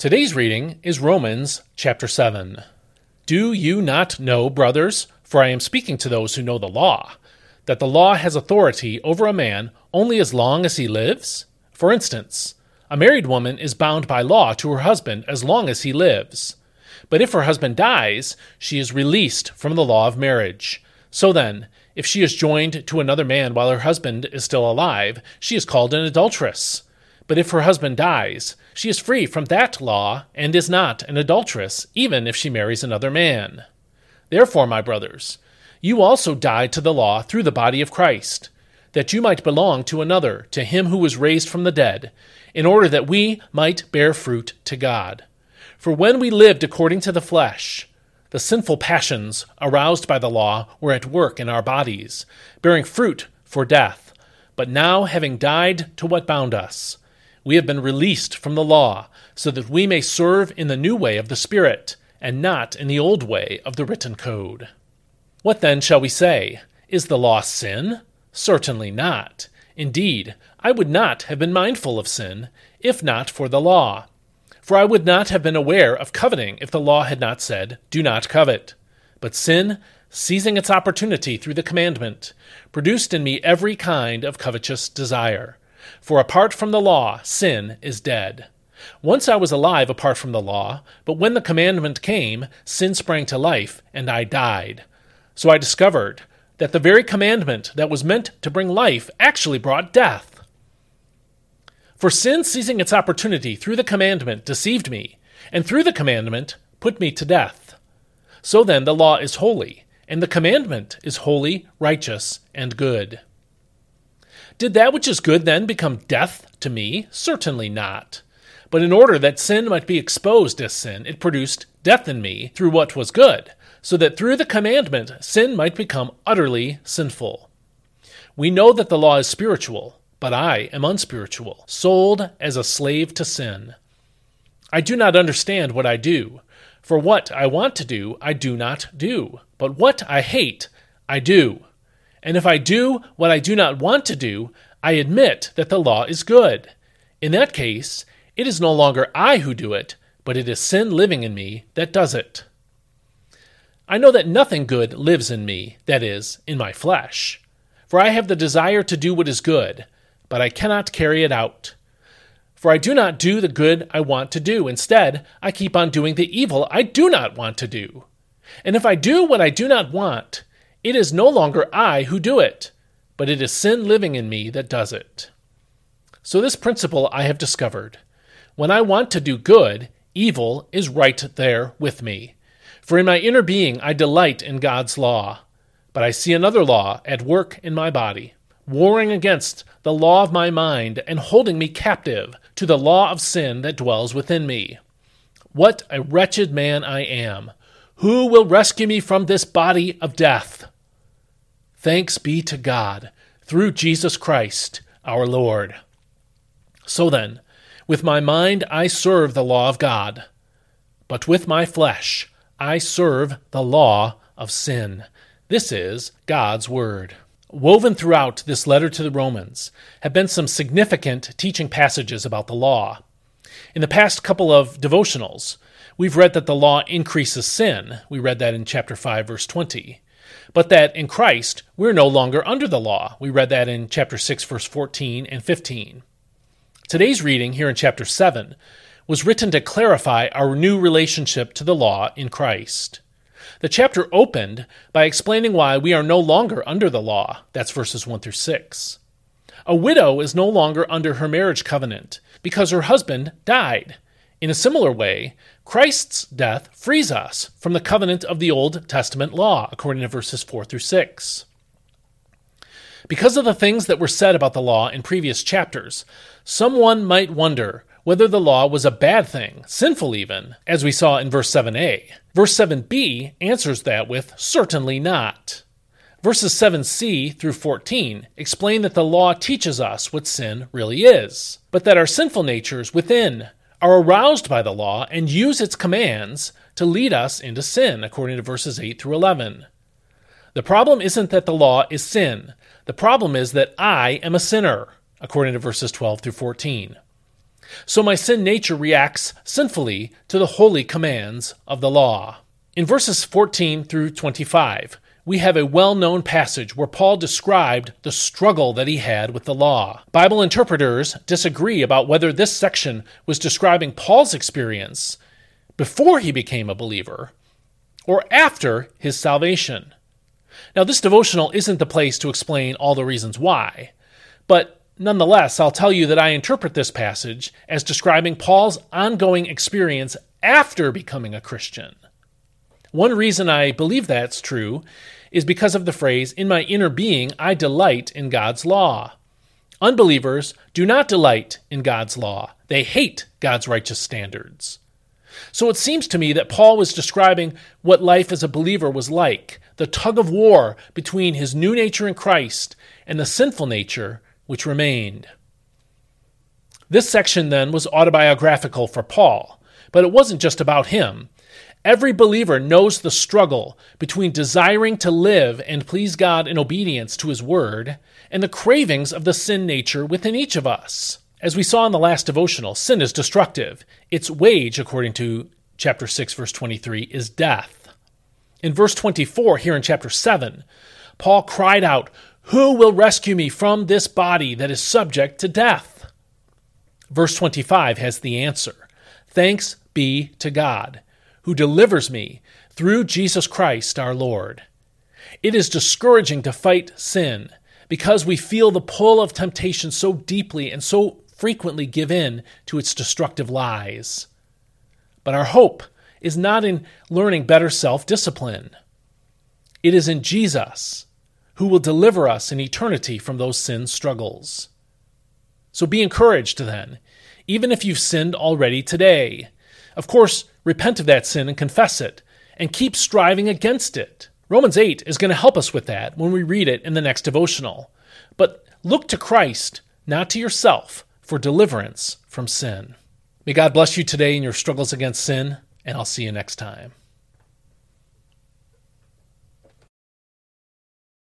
Today's reading is Romans chapter 7. Do you not know, brothers, for I am speaking to those who know the law, that the law has authority over a man only as long as he lives? For instance, a married woman is bound by law to her husband as long as he lives. But if her husband dies, she is released from the law of marriage. So then, if she is joined to another man while her husband is still alive, she is called an adulteress. But if her husband dies, she is free from that law and is not an adulteress, even if she marries another man. Therefore, my brothers, you also died to the law through the body of Christ, that you might belong to another, to him who was raised from the dead, in order that we might bear fruit to God. For when we lived according to the flesh, the sinful passions aroused by the law were at work in our bodies, bearing fruit for death. But now, having died to what bound us, we have been released from the law, so that we may serve in the new way of the Spirit, and not in the old way of the written code. What then shall we say? Is the law sin? Certainly not. Indeed, I would not have been mindful of sin, if not for the law. For I would not have been aware of coveting if the law had not said, Do not covet. But sin, seizing its opportunity through the commandment, produced in me every kind of covetous desire. For apart from the law, sin is dead. Once I was alive apart from the law, but when the commandment came, sin sprang to life, and I died. So I discovered that the very commandment that was meant to bring life actually brought death. For sin, seizing its opportunity through the commandment, deceived me, and through the commandment put me to death. So then, the law is holy, and the commandment is holy, righteous, and good. Did that which is good then become death to me? Certainly not. But in order that sin might be exposed as sin, it produced death in me through what was good, so that through the commandment sin might become utterly sinful. We know that the law is spiritual, but I am unspiritual, sold as a slave to sin. I do not understand what I do, for what I want to do, I do not do, but what I hate, I do. And if I do what I do not want to do, I admit that the law is good. In that case, it is no longer I who do it, but it is sin living in me that does it. I know that nothing good lives in me, that is, in my flesh. For I have the desire to do what is good, but I cannot carry it out. For I do not do the good I want to do. Instead, I keep on doing the evil I do not want to do. And if I do what I do not want, it is no longer I who do it, but it is sin living in me that does it. So, this principle I have discovered. When I want to do good, evil is right there with me. For in my inner being I delight in God's law. But I see another law at work in my body, warring against the law of my mind and holding me captive to the law of sin that dwells within me. What a wretched man I am! Who will rescue me from this body of death? Thanks be to God through Jesus Christ our Lord. So then, with my mind I serve the law of God, but with my flesh I serve the law of sin. This is God's Word. Woven throughout this letter to the Romans have been some significant teaching passages about the law. In the past couple of devotionals, We've read that the law increases sin. We read that in chapter 5, verse 20. But that in Christ, we're no longer under the law. We read that in chapter 6, verse 14 and 15. Today's reading here in chapter 7 was written to clarify our new relationship to the law in Christ. The chapter opened by explaining why we are no longer under the law. That's verses 1 through 6. A widow is no longer under her marriage covenant because her husband died. In a similar way, Christ's death frees us from the covenant of the Old Testament law, according to verses 4 through 6. Because of the things that were said about the law in previous chapters, someone might wonder whether the law was a bad thing, sinful even, as we saw in verse 7a. Verse 7b answers that with certainly not. Verses 7c through 14 explain that the law teaches us what sin really is, but that our sinful natures within are aroused by the law and use its commands to lead us into sin, according to verses 8 through 11. The problem isn't that the law is sin, the problem is that I am a sinner, according to verses 12 through 14. So my sin nature reacts sinfully to the holy commands of the law. In verses 14 through 25, we have a well known passage where Paul described the struggle that he had with the law. Bible interpreters disagree about whether this section was describing Paul's experience before he became a believer or after his salvation. Now, this devotional isn't the place to explain all the reasons why, but nonetheless, I'll tell you that I interpret this passage as describing Paul's ongoing experience after becoming a Christian. One reason I believe that's true is because of the phrase, In my inner being, I delight in God's law. Unbelievers do not delight in God's law, they hate God's righteous standards. So it seems to me that Paul was describing what life as a believer was like the tug of war between his new nature in Christ and the sinful nature which remained. This section then was autobiographical for Paul, but it wasn't just about him. Every believer knows the struggle between desiring to live and please God in obedience to His Word and the cravings of the sin nature within each of us. As we saw in the last devotional, sin is destructive. Its wage, according to chapter 6, verse 23, is death. In verse 24, here in chapter 7, Paul cried out, Who will rescue me from this body that is subject to death? Verse 25 has the answer Thanks be to God who delivers me through Jesus Christ our Lord. It is discouraging to fight sin because we feel the pull of temptation so deeply and so frequently give in to its destructive lies. But our hope is not in learning better self discipline, it is in Jesus who will deliver us in eternity from those sin struggles. So be encouraged then, even if you've sinned already today. Of course, repent of that sin and confess it, and keep striving against it. Romans 8 is going to help us with that when we read it in the next devotional. But look to Christ, not to yourself, for deliverance from sin. May God bless you today in your struggles against sin, and I'll see you next time.